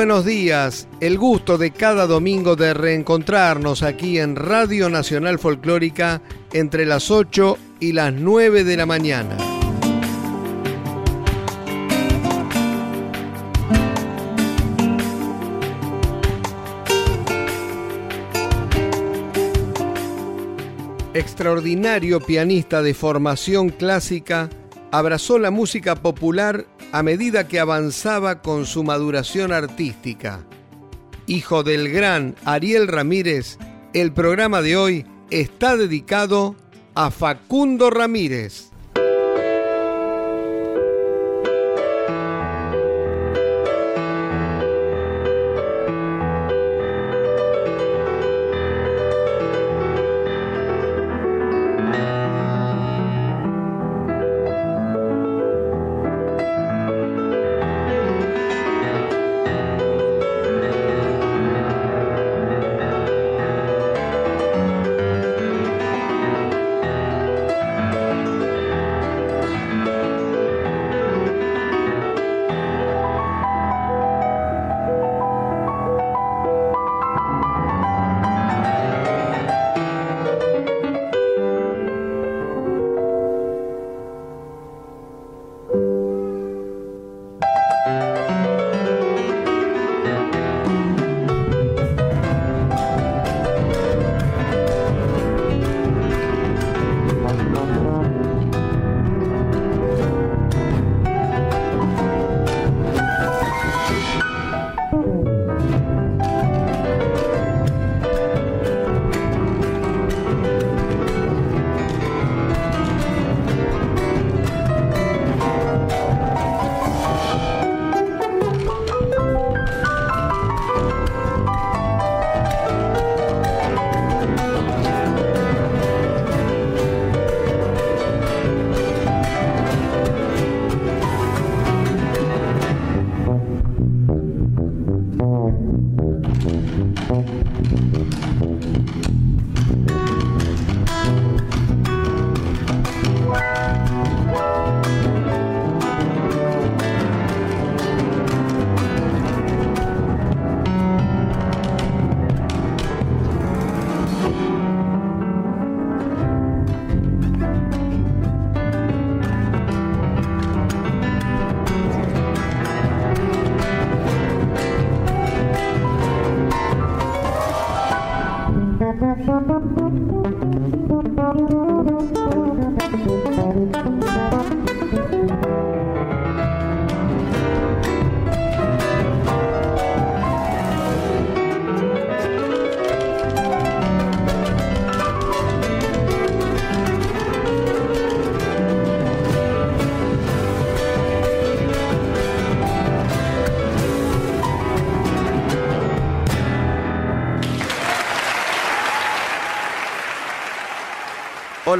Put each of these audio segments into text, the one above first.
Buenos días, el gusto de cada domingo de reencontrarnos aquí en Radio Nacional Folclórica entre las 8 y las 9 de la mañana. Extraordinario pianista de formación clásica, abrazó la música popular a medida que avanzaba con su maduración artística. Hijo del gran Ariel Ramírez, el programa de hoy está dedicado a Facundo Ramírez.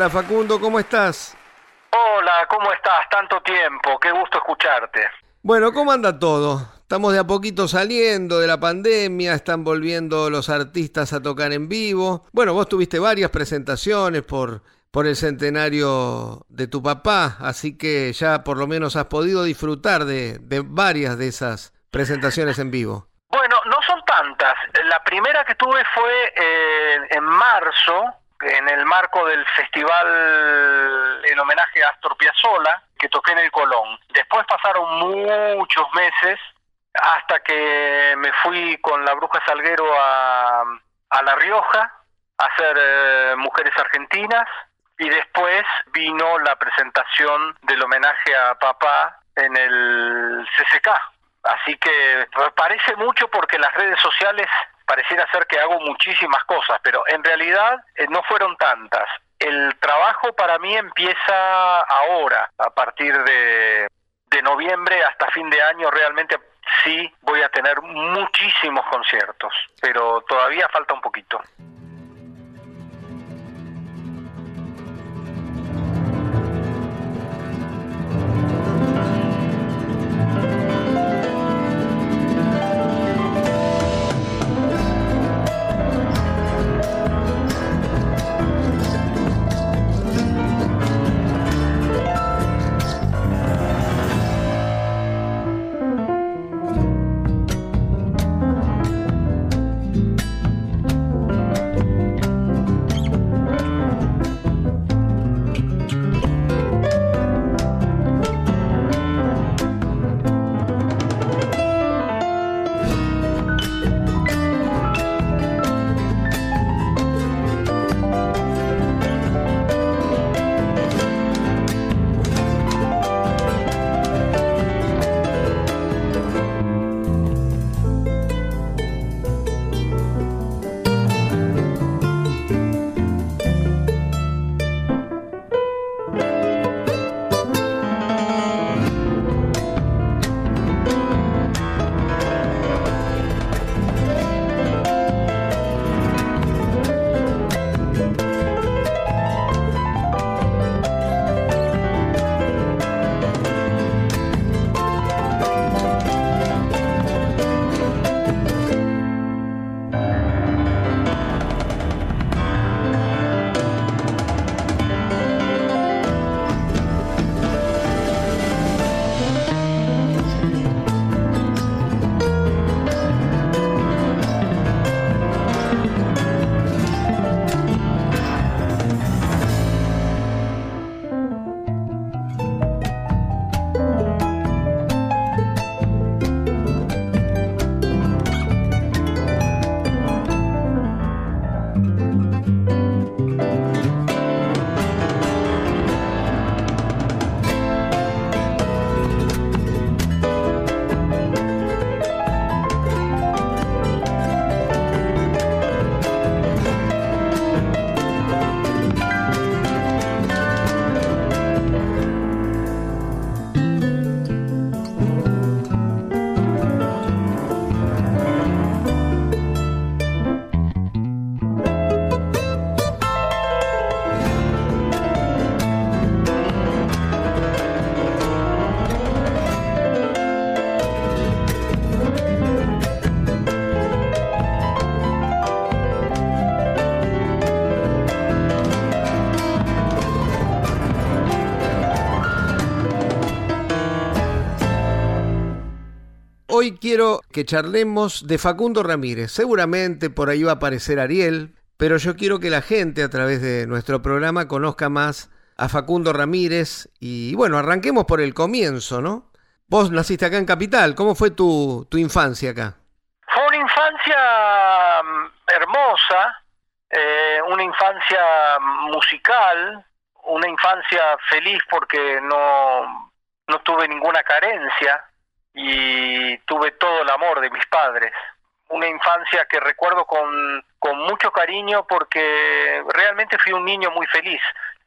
Hola Facundo, ¿cómo estás? Hola, ¿cómo estás? Tanto tiempo, qué gusto escucharte. Bueno, ¿cómo anda todo? Estamos de a poquito saliendo de la pandemia, están volviendo los artistas a tocar en vivo. Bueno, vos tuviste varias presentaciones por, por el centenario de tu papá, así que ya por lo menos has podido disfrutar de, varias de esas presentaciones en vivo. Bueno, no son tantas. La primera que tuve fue eh, en marzo, en el marco del festival en homenaje a Astor Piazzolla, que toqué en el Colón. Después pasaron muchos meses hasta que me fui con la Bruja Salguero a, a La Rioja a hacer eh, Mujeres Argentinas y después vino la presentación del homenaje a papá en el CCK. Así que parece mucho porque las redes sociales pareciera ser que hago muchísimas cosas, pero en realidad eh, no fueron tantas. El trabajo para mí empieza ahora, a partir de, de noviembre hasta fin de año realmente sí voy a tener muchísimos conciertos, pero todavía falta un poquito. Hoy quiero que charlemos de Facundo Ramírez. Seguramente por ahí va a aparecer Ariel, pero yo quiero que la gente a través de nuestro programa conozca más a Facundo Ramírez y bueno, arranquemos por el comienzo, ¿no? Vos naciste acá en Capital, ¿cómo fue tu, infancia acá? Fue una infancia mm, hermosa, eh, una infancia musical, una infancia feliz porque no, no tuve ninguna carencia, y tuve todo el amor de mis padres. Una infancia que recuerdo con, con mucho cariño porque realmente fui un niño muy feliz.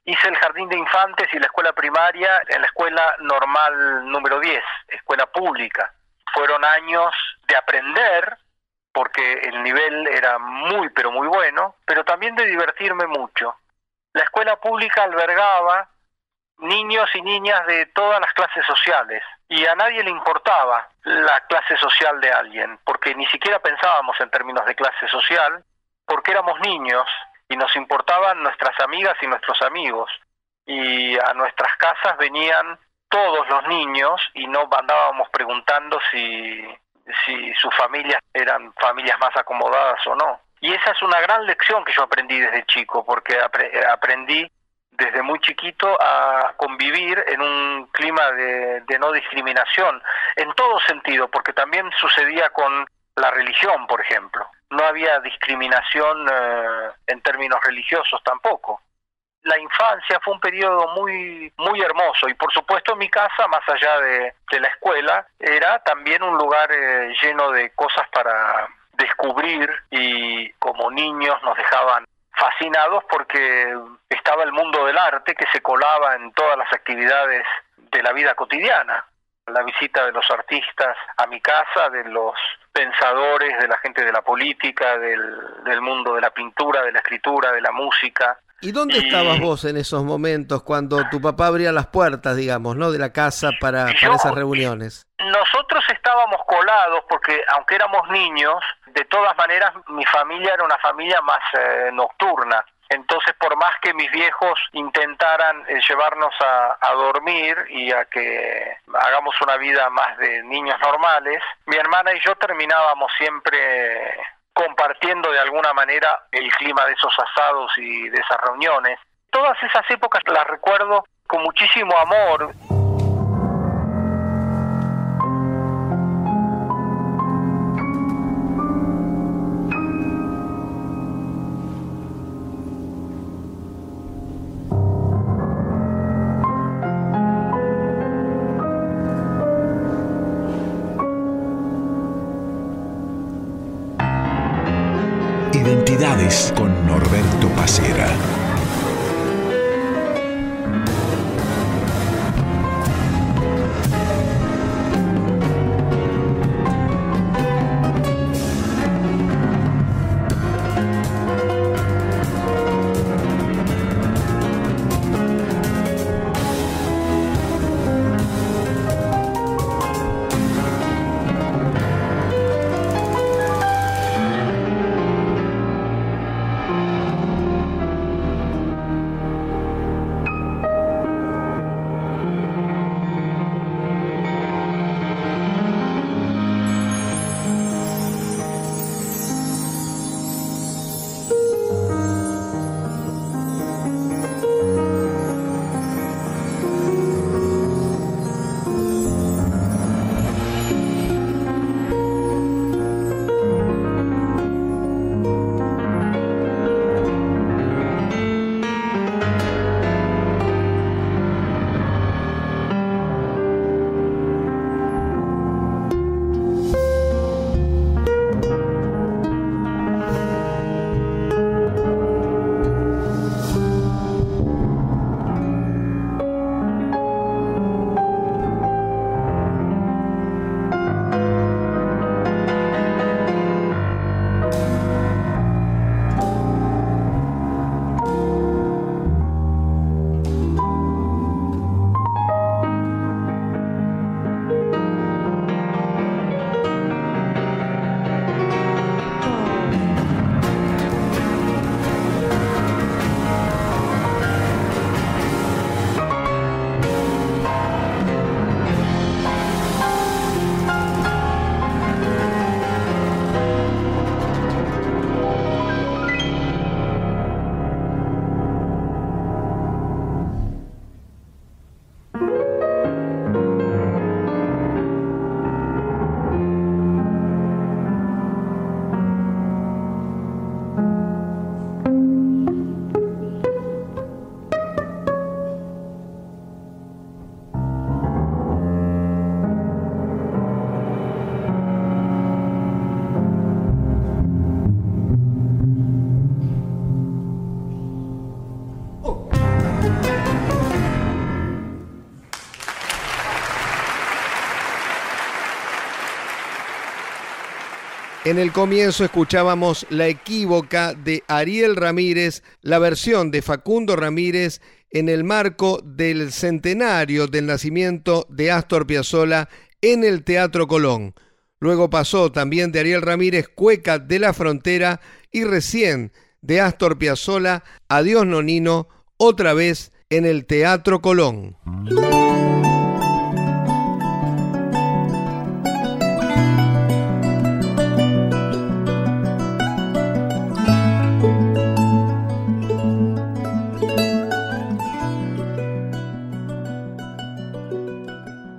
Hice el jardín de infantes y la escuela primaria en la escuela normal número 10, escuela pública. Fueron años de aprender, porque el nivel era muy, pero muy bueno, pero también de divertirme mucho. La escuela pública albergaba niños y niñas de todas las clases sociales y a nadie le importaba la clase social de alguien, porque ni siquiera pensábamos en términos de clase social, porque éramos niños y nos importaban nuestras amigas y nuestros amigos y a nuestras casas venían todos los niños y no andábamos preguntando si, si sus familias eran familias más acomodadas o no. Y esa es una gran lección que yo aprendí desde chico, porque aprendí desde muy chiquito a convivir en un clima de, no discriminación, en todo sentido, porque también sucedía con la religión, por ejemplo. No había discriminación eh, en términos religiosos tampoco. La infancia fue un periodo muy muy hermoso y por supuesto mi casa, más allá de, la escuela, era también un lugar eh, lleno de cosas para descubrir y como niños nos dejaban fascinados porque estaba el mundo del arte que se colaba en todas las actividades de la vida cotidiana. la visita de los artistas a mi casa, de los pensadores, de la gente de la política, del, del mundo de la pintura, de la escritura, de la música. ¿Y dónde estabas vos en esos momentos cuando tu papá abría las puertas, digamos, ¿no? de la casa para, para esas reuniones? Nosotros estábamos colados porque aunque éramos niños, de todas maneras mi familia era una familia más eh, nocturna. Entonces, por más que mis viejos intentaran eh, llevarnos a, a, dormir y a que hagamos una vida más de niños normales, mi hermana y yo terminábamos siempre compartiendo de alguna manera el clima de esos asados y de esas reuniones. Todas esas épocas las recuerdo con muchísimo amor. Con Norberto Pacera. En el comienzo escuchábamos La equívoca de Ariel Ramírez, la versión de Facundo Ramírez en el marco del centenario del nacimiento de Astor Piazzolla en el Teatro Colón. Luego pasó también de Ariel Ramírez Cueca de la Frontera y recién de Astor Piazzolla Adiós Nonino otra vez en el Teatro Colón.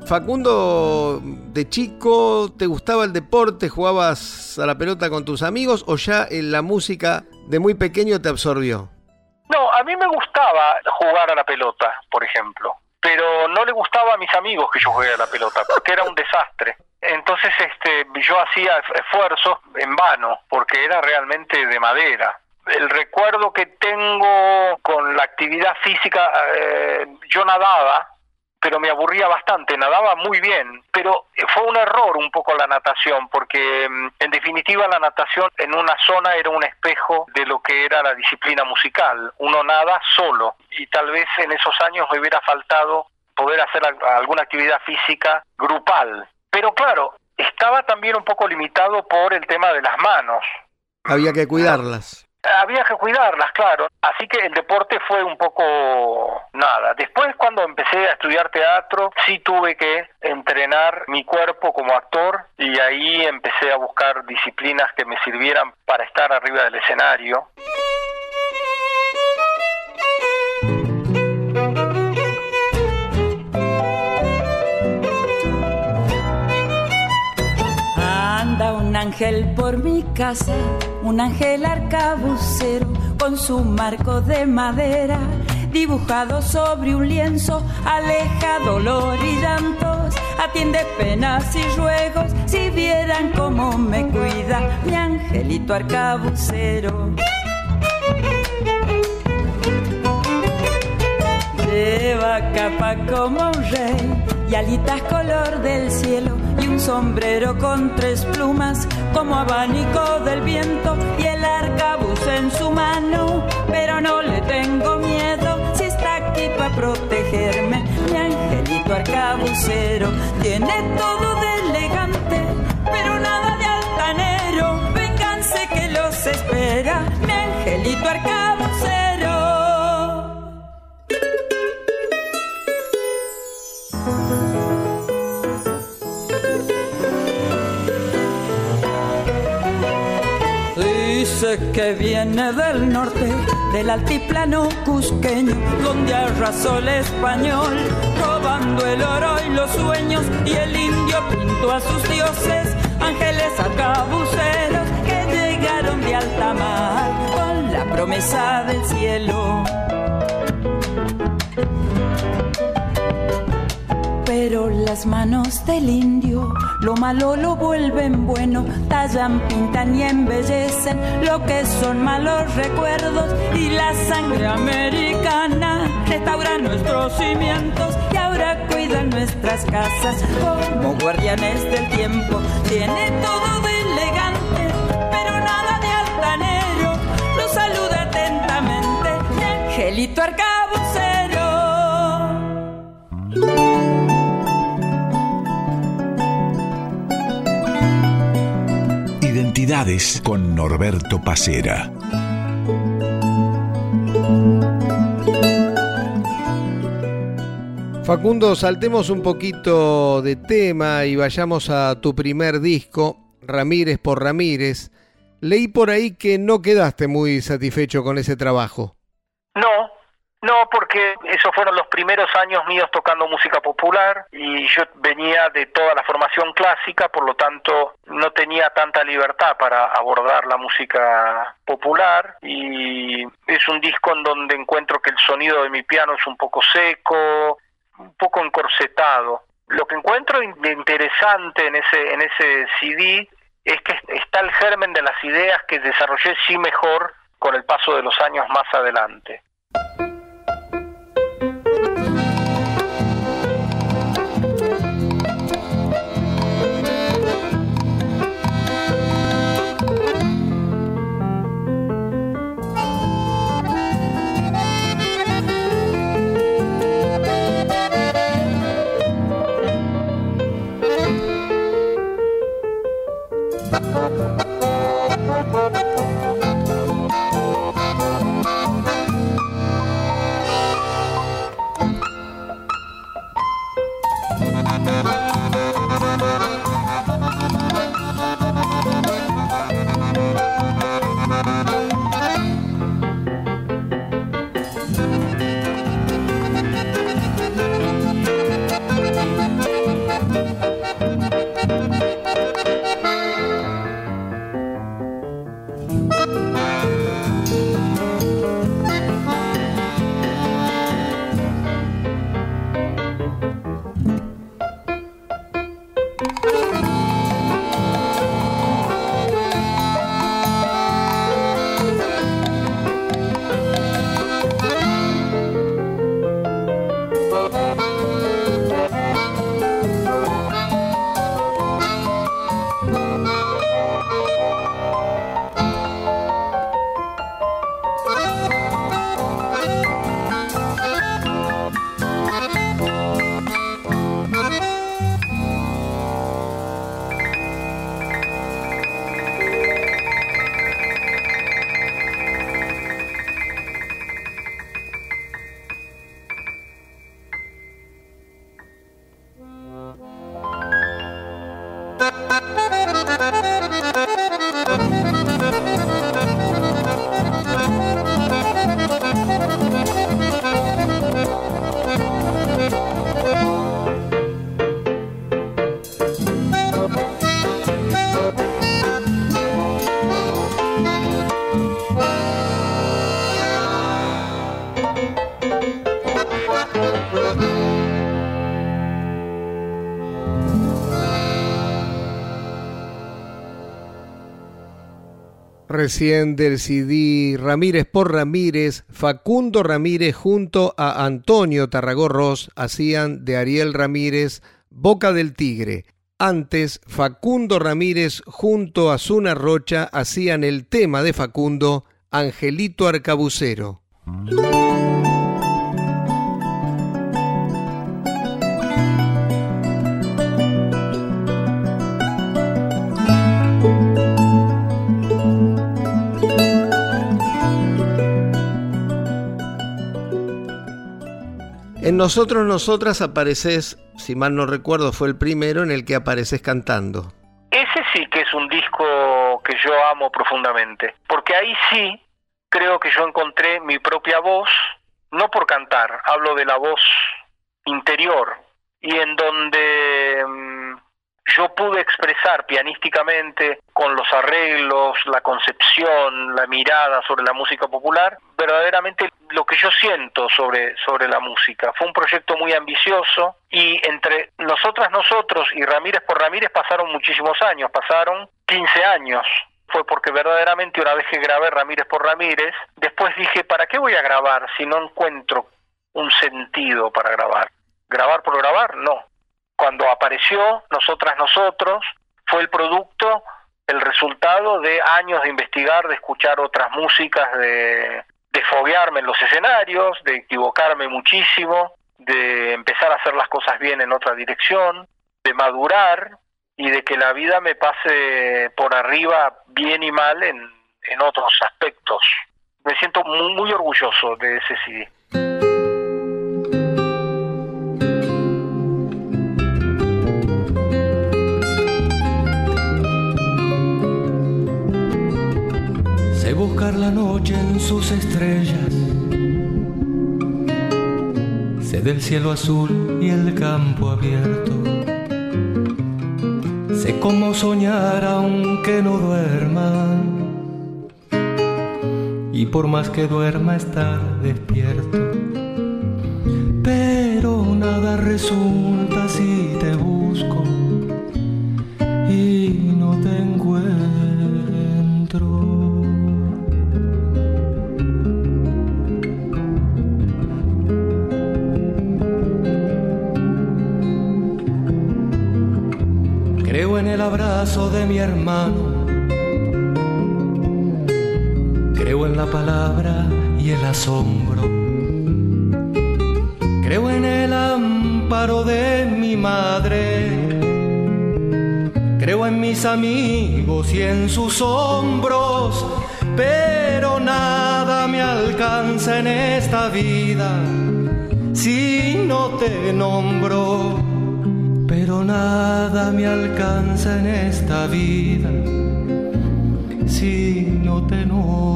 Facundo, de chico, ¿te gustaba el deporte? ¿Jugabas a la pelota con tus amigos o ya en la música de muy pequeño te absorbió? No, a mí me gustaba jugar a la pelota, por ejemplo, pero no le gustaba a mis amigos que yo juegue a la pelota, porque era un desastre. Entonces este, yo hacía esfuerzos en vano, porque era realmente de madera. El recuerdo que tengo con la actividad física, eh, yo nadaba, pero me aburría bastante, nadaba muy bien, pero fue un error un poco la natación, porque mm, en definitiva la natación en una zona era un espejo de lo que era la disciplina musical, uno nada solo, y tal vez en esos años me hubiera faltado poder hacer alguna actividad física grupal, pero claro, estaba también un poco limitado por el tema de las manos. Había que cuidarlas. Había que cuidarlas, claro. Así que el deporte fue un poco nada. Después cuando empecé a estudiar teatro, sí tuve que entrenar mi cuerpo como actor y ahí empecé a buscar disciplinas que me sirvieran para estar arriba del escenario. ángel por mi casa, un ángel arcabucero con su marco de madera, dibujado sobre un lienzo, aleja dolor y llantos, atiende penas y ruegos, si vieran cómo me cuida mi angelito arcabucero. Lleva capa como un rey y alitas color del cielo y un sombrero con tres plumas como abanico del viento y el arcabuz en su mano, pero no le tengo miedo si está aquí para protegerme. Mi angelito arcabucero tiene todo de elegante, pero nada de altanero. Vénganse que los espera, mi angelito arcabucero. Que viene del norte, del altiplano cusqueño, donde arrasó el español, robando el oro y los sueños, y el indio pintó a sus dioses, ángeles arcabuceros que llegaron de alta mar con la promesa del cielo. Pero las manos del indio lo malo lo vuelven bueno, tallan, pintan y embellecen lo que son malos recuerdos y la sangre americana restaura nuestros cimientos y ahora cuida nuestras casas como guardianes del tiempo. Tiene todo de elegante, pero nada de altanero. Lo saluda atentamente Angelito Arcabucero. Con Norberto Pacera. Facundo, saltemos un poquito de tema y vayamos a tu primer disco, Ramírez por Ramírez. Leí por ahí que no quedaste muy satisfecho con ese trabajo. No, no, porque esos fueron los primeros años míos tocando música popular y yo venía de toda la formación clásica, por lo tanto no tenía tanta libertad para abordar la música popular y es un disco en donde encuentro que el sonido de mi piano es un poco seco, un poco encorsetado. Lo que encuentro interesante en ese, en ese CD es que está el germen de las ideas que desarrollé sí mejor con el paso de los años más adelante. Recién del CD Ramírez por Ramírez, Facundo Ramírez junto a Antonio Tarragó hacían de Ariel Ramírez Boca del Tigre. Antes, Facundo Ramírez junto a Zuna Rocha hacían el tema de Facundo, Angelito Arcabucero. En Nosotros, Nosotras apareces, si mal no recuerdo, fue el primero en el que apareces cantando. Ese sí que es un disco que yo amo profundamente, porque ahí sí creo que yo encontré mi propia voz, no por cantar, hablo de la voz interior, y en donde mm, yo pude expresar pianísticamente con los arreglos, la concepción, la mirada sobre la música popular, verdaderamente lo que yo siento sobre, sobre la música. Fue un proyecto muy ambicioso y entre nosotras, nosotros y Ramírez por Ramírez pasaron muchísimos años, pasaron 15 años. Fue porque verdaderamente una vez que grabé Ramírez por Ramírez, después dije, ¿para qué voy a grabar si no encuentro un sentido para grabar? ¿Grabar por grabar? No cuando apareció Nosotras Nosotros, fue el producto, el resultado de años de investigar, de escuchar otras músicas, de, de en los escenarios, de equivocarme muchísimo, de empezar a hacer las cosas bien en otra dirección, de madurar y de que la vida me pase por arriba bien y mal en, en otros aspectos. Me siento muy, muy orgulloso de ese CD. Buscar la noche en sus estrellas. Sé del cielo azul y el campo abierto. Sé cómo soñar aunque no duerma. Y por más que duerma estar despierto. Pero nada resulta si de mi hermano. Creo en la palabra y el asombro. Creo en el amparo de mi madre. Creo en mis amigos y en sus hombros. Pero nada me alcanza en esta vida si no te nombro pero nada me alcanza en esta vida si no te nombro.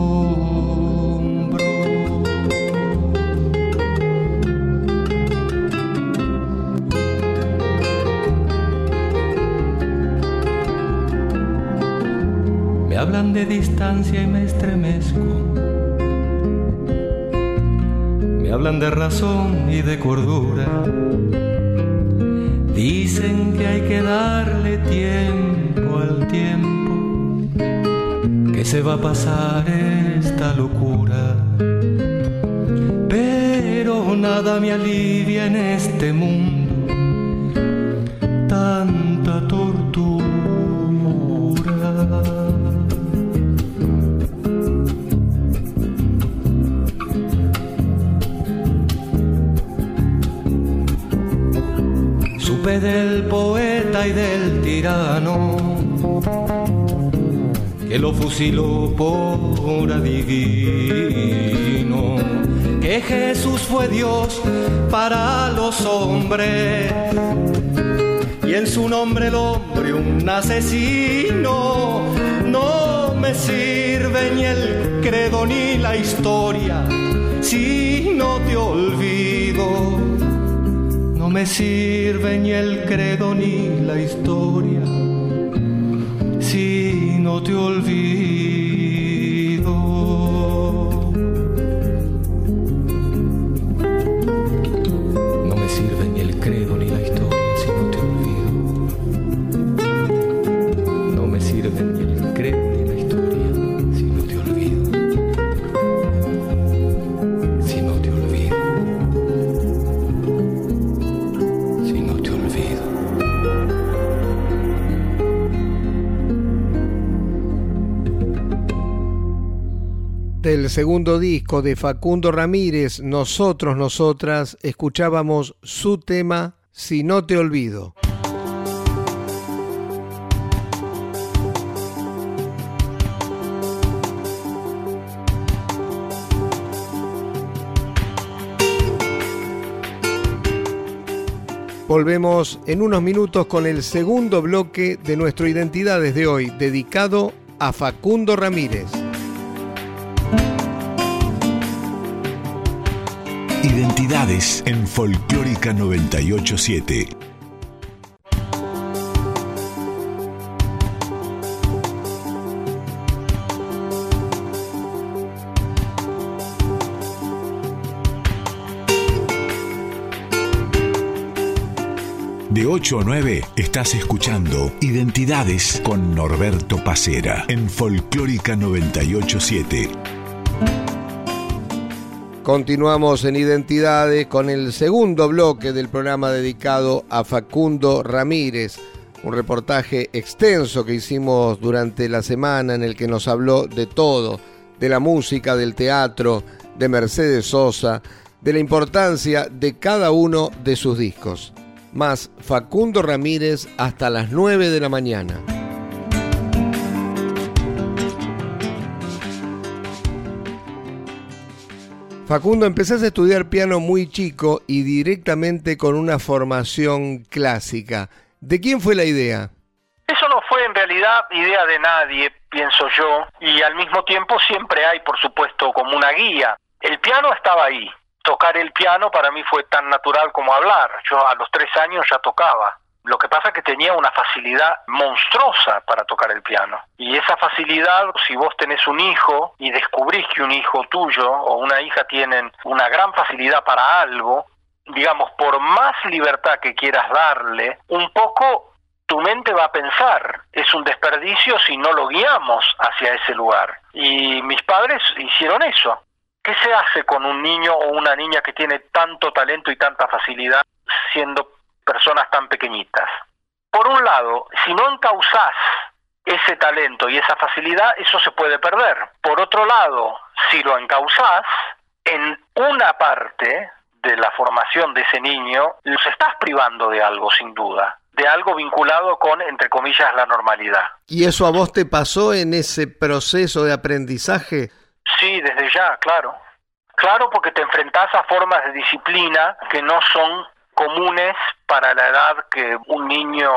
Me hablan de distancia y me estremezco. Me hablan de razón y de cordura Dicen que hay que darle tiempo al tiempo, que se va a pasar esta locura. Pero nada me alivia en este mundo, tanta tortura. Del poeta y del tirano que lo fusiló por adivino, que Jesús fue Dios para los hombres, y en su nombre el hombre un asesino. No me sirve ni el credo ni la historia si no te olvido. No me sirve ni el credo ni la historia si no te olvido. Segundo disco de Facundo Ramírez, Nosotros, Nosotras, escuchábamos su tema Si no te olvido. Volvemos en unos minutos con el segundo bloque de nuestro Identidades de hoy, dedicado a Facundo Ramírez. Identidades en Folclórica 987. De 8 a 9 estás escuchando Identidades con Norberto Pacera en Folclórica 987. Continuamos en Identidades con el segundo bloque del programa dedicado a Facundo Ramírez, un reportaje extenso que hicimos durante la semana en el que nos habló de todo, de la música, del teatro, de Mercedes Sosa, de la importancia de cada uno de sus discos. Más Facundo Ramírez hasta las 9 de la mañana. Facundo, empezás a estudiar piano muy chico y directamente con una formación clásica. ¿De quién fue la idea? Eso no fue en realidad idea de nadie, pienso yo, y al mismo tiempo siempre hay, por supuesto, como una guía. El piano estaba ahí. Tocar el piano para mí fue tan natural como hablar. Yo a los tres años ya tocaba. Lo que pasa es que tenía una facilidad monstruosa para tocar el piano. Y esa facilidad, si vos tenés un hijo y descubrís que un hijo tuyo o una hija tienen una gran facilidad para algo, digamos, por más libertad que quieras darle, un poco tu mente va a pensar, es un desperdicio si no lo guiamos hacia ese lugar. Y mis padres hicieron eso. ¿Qué se hace con un niño o una niña que tiene tanto talento y tanta facilidad siendo personas tan pequeñitas. Por un lado, si no encauzás ese talento y esa facilidad, eso se puede perder. Por otro lado, si lo encauzás, en una parte de la formación de ese niño, los estás privando de algo, sin duda, de algo vinculado con, entre comillas, la normalidad. ¿Y eso a vos te pasó en ese proceso de aprendizaje? Sí, desde ya, claro. Claro, porque te enfrentás a formas de disciplina que no son comunes para la edad que un niño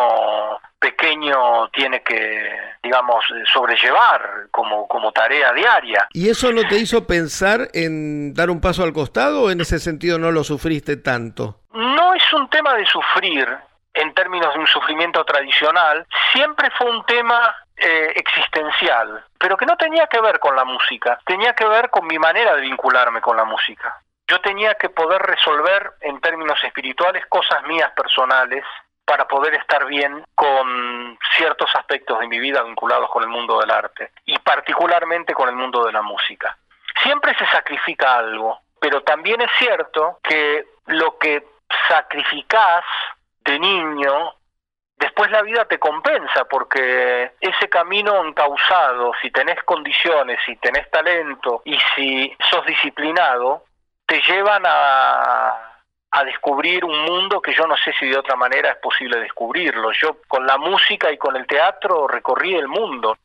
pequeño tiene que, digamos, sobrellevar como, como tarea diaria. ¿Y eso no te hizo pensar en dar un paso al costado o en ese sentido no lo sufriste tanto? No es un tema de sufrir en términos de un sufrimiento tradicional, siempre fue un tema eh, existencial, pero que no tenía que ver con la música, tenía que ver con mi manera de vincularme con la música yo tenía que poder resolver en términos espirituales cosas mías personales para poder estar bien con ciertos aspectos de mi vida vinculados con el mundo del arte y particularmente con el mundo de la música. Siempre se sacrifica algo, pero también es cierto que lo que sacrificás de niño, después la vida te compensa porque ese camino encausado, si tenés condiciones, si tenés talento y si sos disciplinado, te llevan a, a descubrir un mundo que yo no sé si de otra manera es posible descubrirlo. Yo con la música y con el teatro recorrí el mundo.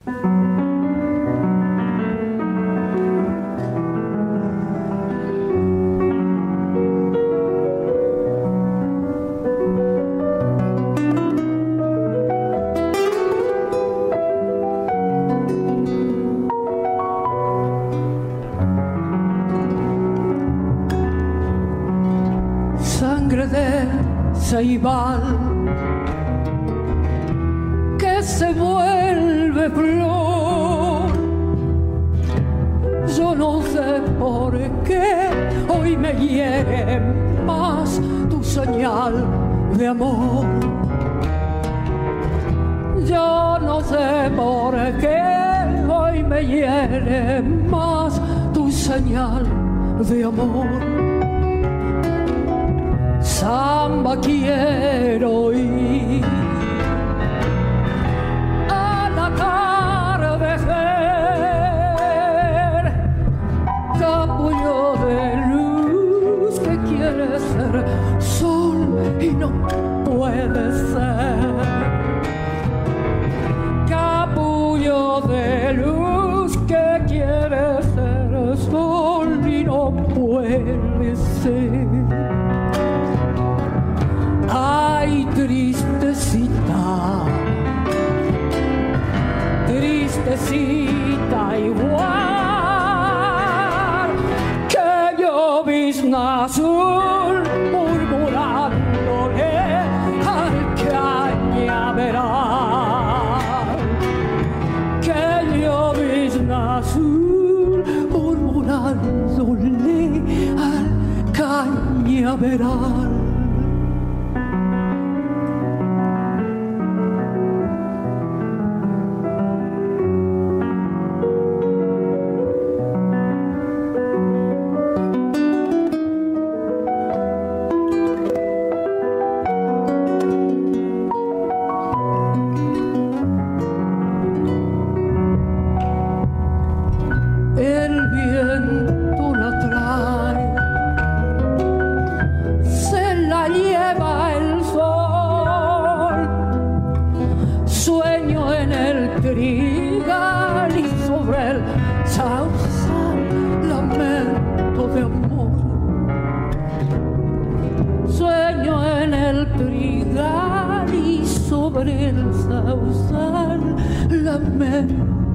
Yo no sé por qué hoy me hiere más tu señal de amor. Samba quiero ir a la atardecer capullo de luz que quiere ser sol y no puede ser tristecita igual que yo azul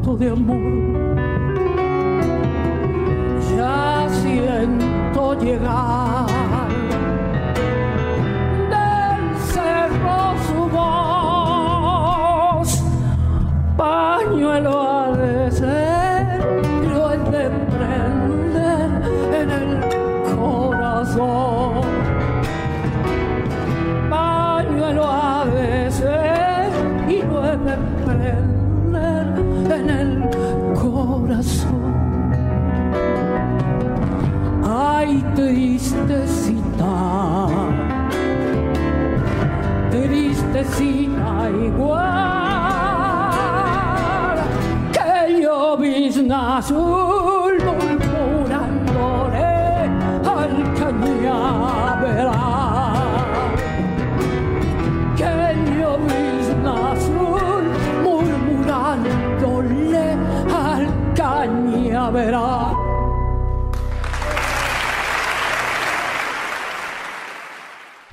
manto de amor. tristecita, tristecita igual que llovizna azul.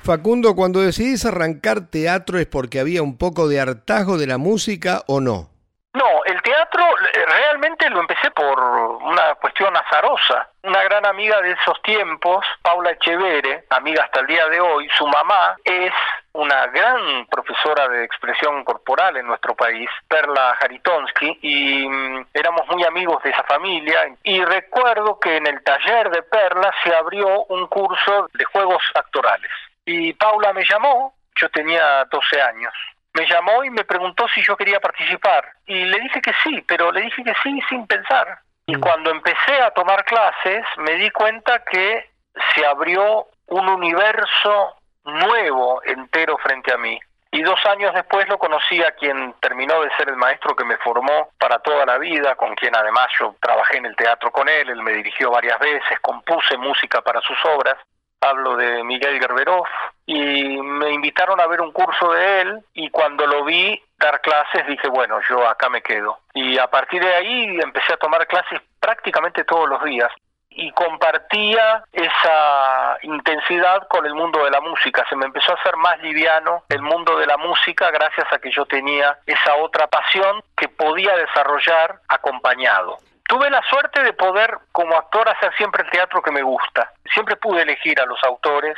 Facundo, cuando decidís arrancar teatro es porque había un poco de hartazgo de la música o no? No, el teatro eh, realmente lo empecé por una cuestión azarosa. Una gran amiga de esos tiempos, Paula Echevere, amiga hasta el día de hoy, su mamá es una gran profesora de expresión corporal en nuestro país, Perla Jaritonsky, y mm, éramos muy amigos de esa familia. Y recuerdo que en el taller de Perla se abrió un curso de juegos actorales. Y Paula me llamó, yo tenía 12 años, me llamó y me preguntó si yo quería participar. Y le dije que sí, pero le dije que sí sin pensar. Y mm. cuando empecé a tomar clases me di cuenta que se abrió un universo nuevo entero frente a mí. Y dos años después lo conocí a quien terminó de ser el maestro que me formó para toda la vida, con quien además yo trabajé en el teatro con él, él me dirigió varias veces, compuse música para sus obras hablo de Miguel Gerberov, y me invitaron a ver un curso de él y cuando lo vi dar clases dije, bueno, yo acá me quedo. Y a partir de ahí empecé a tomar clases prácticamente todos los días y compartía esa intensidad con el mundo de la música. Se me empezó a hacer más liviano el mundo de la música gracias a que yo tenía esa otra pasión que podía desarrollar acompañado. Tuve la suerte de poder como actor hacer siempre el teatro que me gusta. Siempre pude elegir a los autores,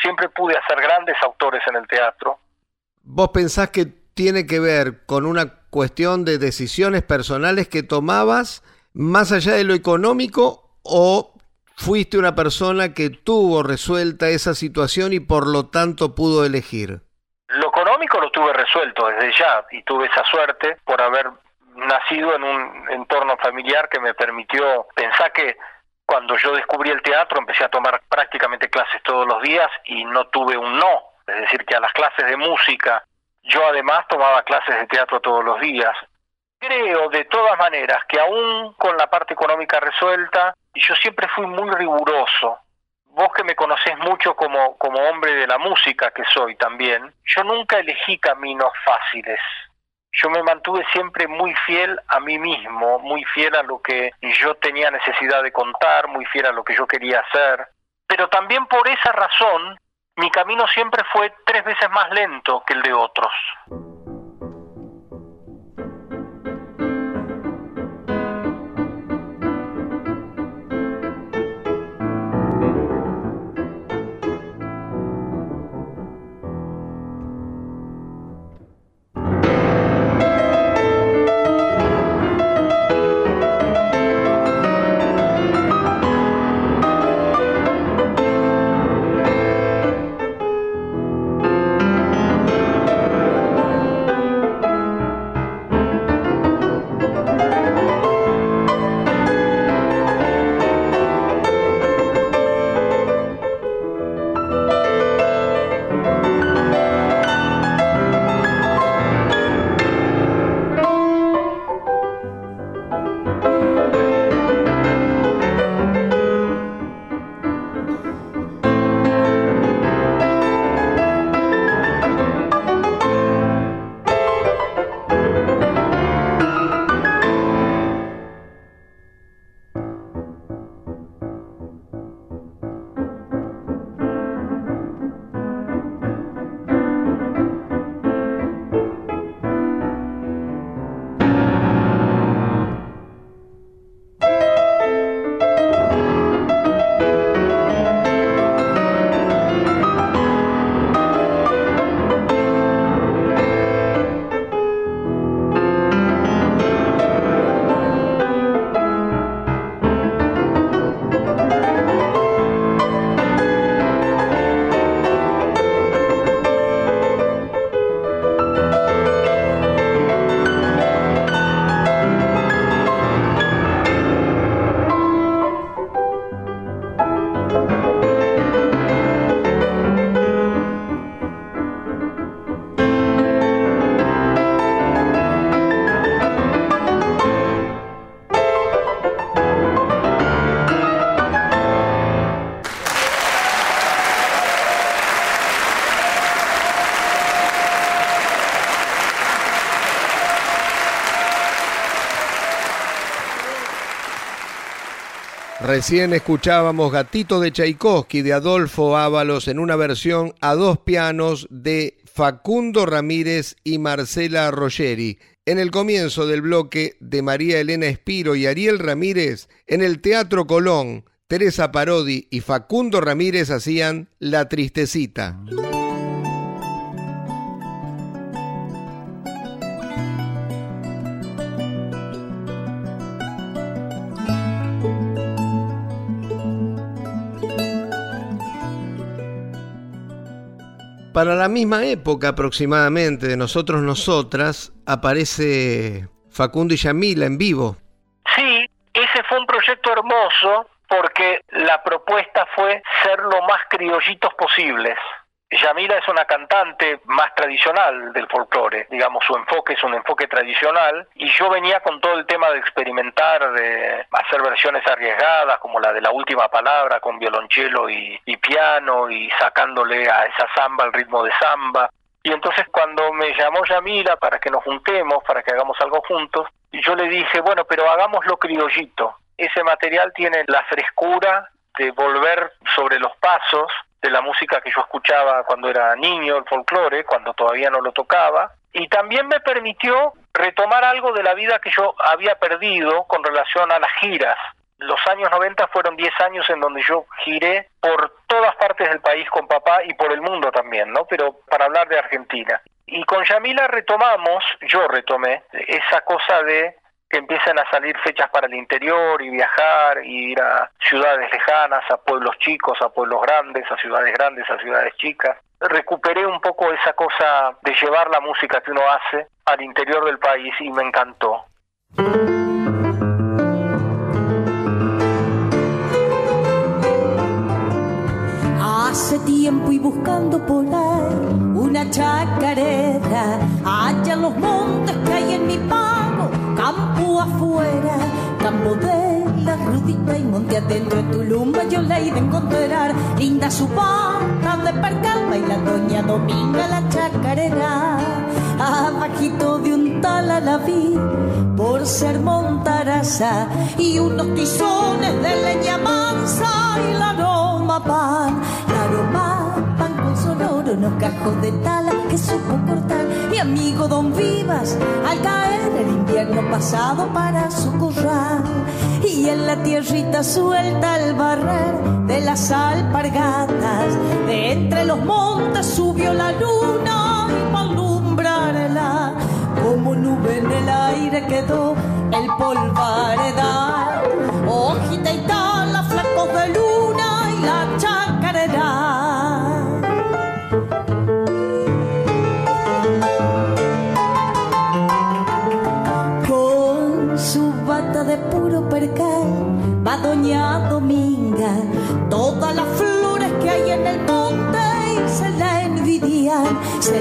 siempre pude hacer grandes autores en el teatro. ¿Vos pensás que tiene que ver con una cuestión de decisiones personales que tomabas más allá de lo económico o fuiste una persona que tuvo resuelta esa situación y por lo tanto pudo elegir? Lo económico lo tuve resuelto desde ya y tuve esa suerte por haber nacido en un entorno familiar que me permitió pensar que cuando yo descubrí el teatro empecé a tomar prácticamente clases todos los días y no tuve un no. Es decir, que a las clases de música yo además tomaba clases de teatro todos los días. Creo de todas maneras que aún con la parte económica resuelta, yo siempre fui muy riguroso. Vos que me conocés mucho como, como hombre de la música que soy también, yo nunca elegí caminos fáciles yo me mantuve siempre muy fiel a mí mismo, muy fiel a lo que yo tenía necesidad de contar, muy fiel a lo que yo quería hacer. Pero también por esa razón, mi camino siempre fue tres veces más lento que el de otros. Recién escuchábamos Gatito de Tchaikovsky de Adolfo Ábalos en una versión a dos pianos de Facundo Ramírez y Marcela Rogeri. En el comienzo del bloque de María Elena Espiro y Ariel Ramírez, en el Teatro Colón, Teresa Parodi y Facundo Ramírez hacían La Tristecita. Para la misma época aproximadamente de Nosotros Nosotras aparece Facundo y Yamila en vivo. Sí, ese fue un proyecto hermoso porque la propuesta fue ser lo más criollitos posibles. Yamila es una cantante más tradicional del folclore, digamos, su enfoque es un enfoque tradicional, y yo venía con todo el tema de experimentar, de hacer versiones arriesgadas, como la de la última palabra, con violonchelo y, piano, y sacándole a esa samba el ritmo de samba. Y entonces cuando me llamó Yamila para que nos juntemos, para que hagamos algo juntos, yo le dije, bueno, pero hagámoslo criollito. Ese material tiene la frescura de volver sobre los pasos, de la música que yo escuchaba cuando era niño, el folclore, cuando todavía no lo tocaba, y también me permitió retomar algo de la vida que yo había perdido con relación a las giras. Los años 90 fueron 10 años en donde yo giré por todas partes del país con papá y por el mundo también, ¿no? Pero para hablar de Argentina. Y con Yamila retomamos, yo retomé, esa cosa de empiezan a salir fechas para el interior y viajar y ir a ciudades lejanas, a pueblos chicos, a pueblos grandes, a ciudades grandes, a ciudades chicas. Recuperé un poco esa cosa de llevar la música que uno hace al interior del país y me encantó. Hace tiempo y buscando por una chacarera, allá los montes que hay en mi pago, campo afuera, campo de la rudita y monte adentro en tu lumba yo la iba a encontrar, linda su pata de percal, baila doña Dominga la chacarera, abajito de un tal a la vi, por ser montaraza, y unos tizones de leña mansa y la aroma pan, la aroma pan con sonoro, unos cajos de tala que supo cortar, y amigo don Vivas, al caer el invierno pasado para su corral, y en la tierrita suelta el barrer de las alpargatas, de entre los montes subió la luna y para alumbrarla, como nube en el aire quedó el polvaredal,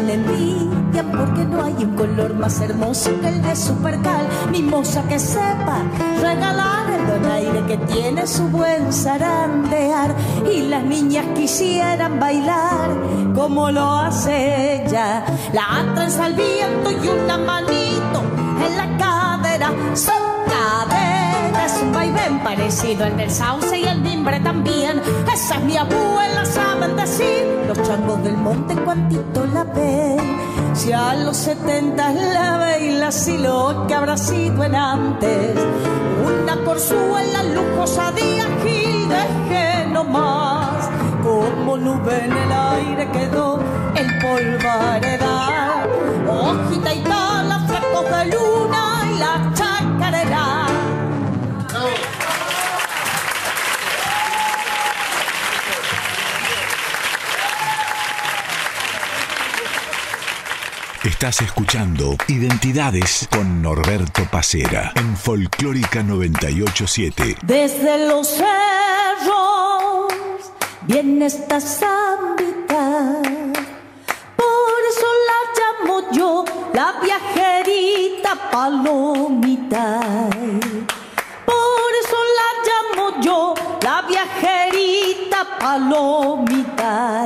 la envidian porque no hay un color más hermoso que el de su percal, ni moza que sepa regalar el donaire que tiene su buen zarandear. Y las niñas quisieran bailar como lo hace ella, la trenza al viento y una manito en la cadera, un vaivén parecido al del sauce y el timbre también. Esas mi abuela saben decir, los changos del monte cuantito la ven. Si a los setenta la baila, si lo que habrá sido en antes, una corzuela lujosa de Gil dejé nomás, como nube en el aire quedó el polvaredal, hojita y tala, flecos de luna Estás escuchando Identidades con Norberto Pacera en Folclórica 987. Desde los cerros viene esta zambita, por eso la llamo yo la viajerita palomita. Por eso la llamo yo la viajerita palomita.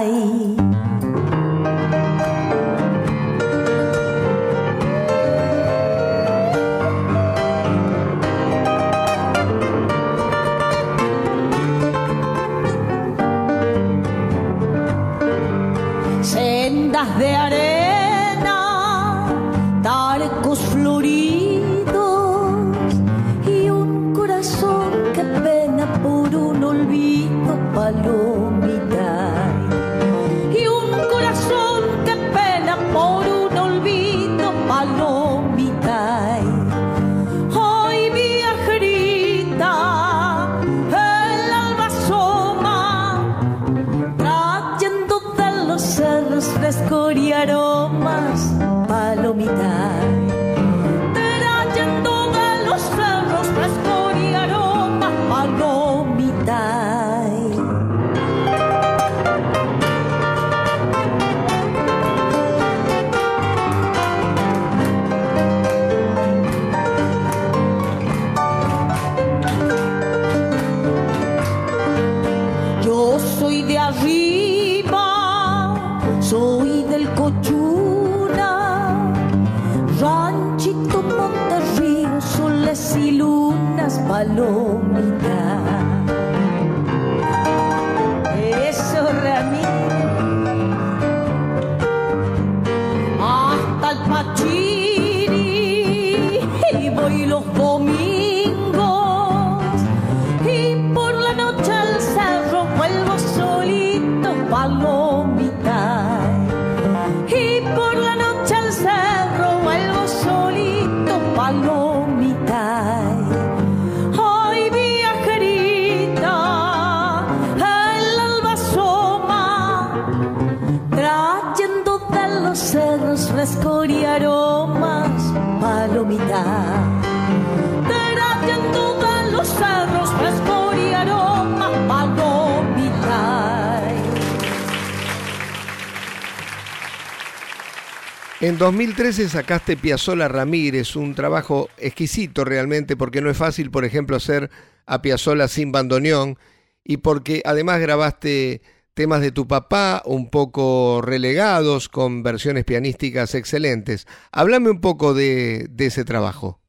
2013 sacaste Piazzola Ramírez, un trabajo exquisito realmente, porque no es fácil, por ejemplo, hacer a Piazzola sin bandoneón y porque además grabaste temas de tu papá un poco relegados con versiones pianísticas excelentes. Háblame un poco de, de ese trabajo.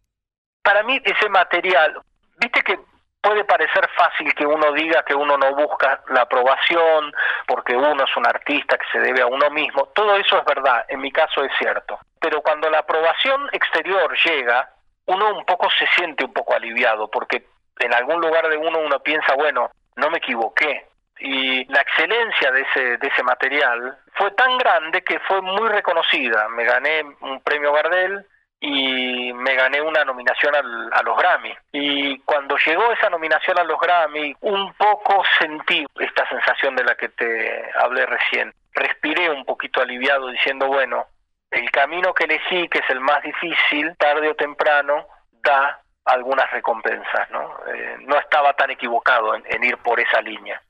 Para mí ese material, viste que puede parecer fácil que uno diga que uno no busca la aprobación porque uno es un artista que se debe a uno mismo. Todo eso es verdad, en mi caso es cierto. Pero cuando la aprobación exterior llega, uno un poco se siente un poco aliviado porque en algún lugar de uno uno piensa, bueno, no me equivoqué. Y la excelencia de ese, de ese material fue tan grande que fue muy reconocida. Me gané un premio Gardel y me gané una nominación a los Grammy. Y cuando llegó esa nominación a los Grammy, un poco sentí esta sensación de la que te hablé recién. Respiré un poquito aliviado diciendo, bueno, el camino que elegí, que es el más difícil, tarde o temprano, da algunas recompensas, ¿no? Eh, no estaba tan equivocado en ir por esa línea.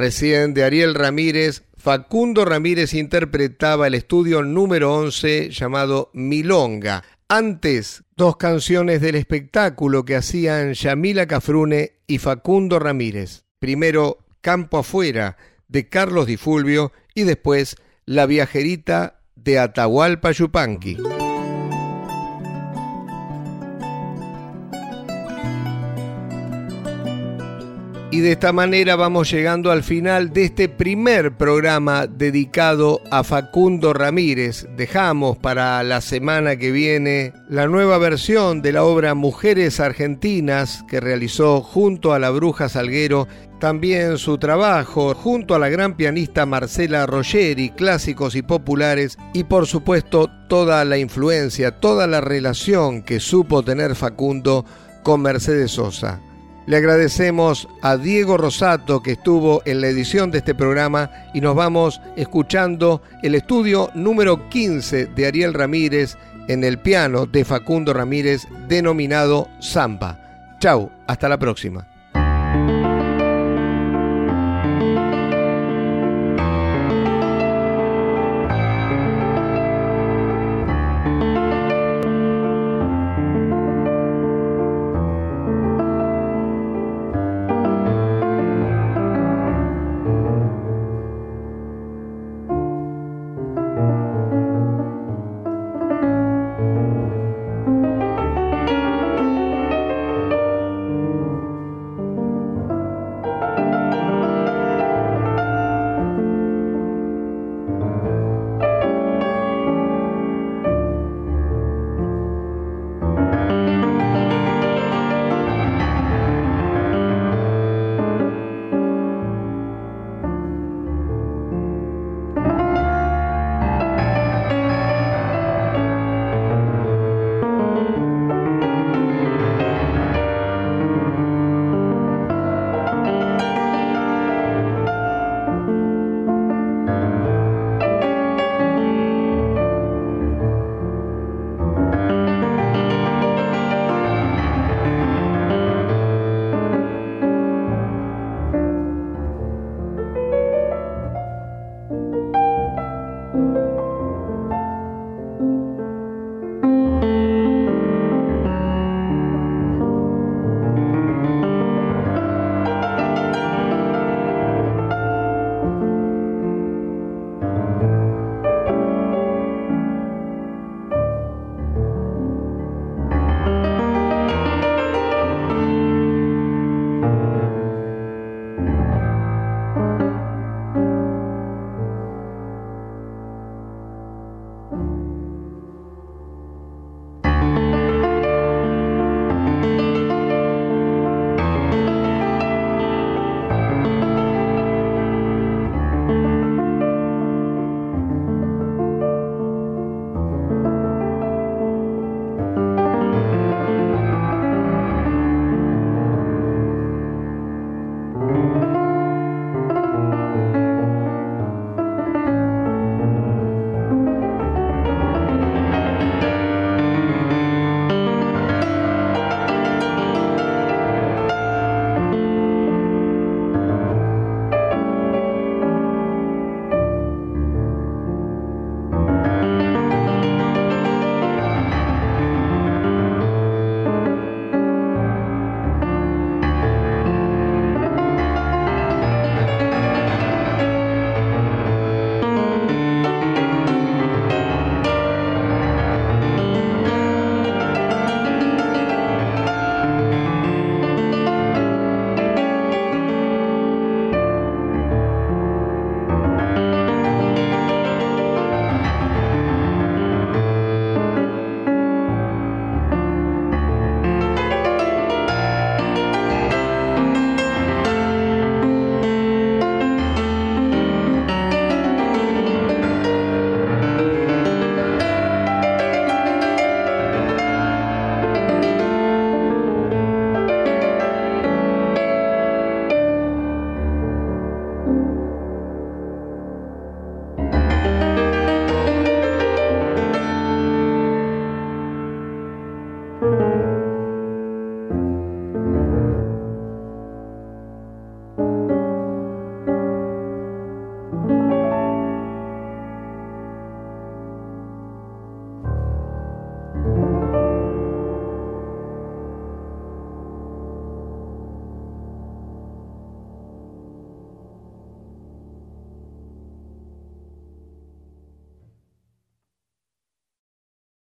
Recién de Ariel Ramírez, Facundo Ramírez interpretaba el estudio número 11 llamado Milonga. Antes, dos canciones del espectáculo que hacían Yamila Cafrune y Facundo Ramírez. Primero, Campo Afuera, de Carlos Di Fulvio, y después, La Viajerita, de Atahualpa Yupanqui. Y de esta manera vamos llegando al final de este primer programa dedicado a Facundo Ramírez. Dejamos para la semana que viene la nueva versión de la obra Mujeres Argentinas que realizó junto a la Bruja Salguero. También su trabajo junto a la gran pianista Marcela Rogeri, clásicos y populares, y por supuesto toda la influencia, toda la relación que supo tener Facundo con Mercedes Sosa. Le agradecemos a Diego Rosato que estuvo en la edición de este programa y nos vamos escuchando el estudio número 15 de Ariel Ramírez en el piano de Facundo Ramírez denominado Samba. Chau, hasta la próxima.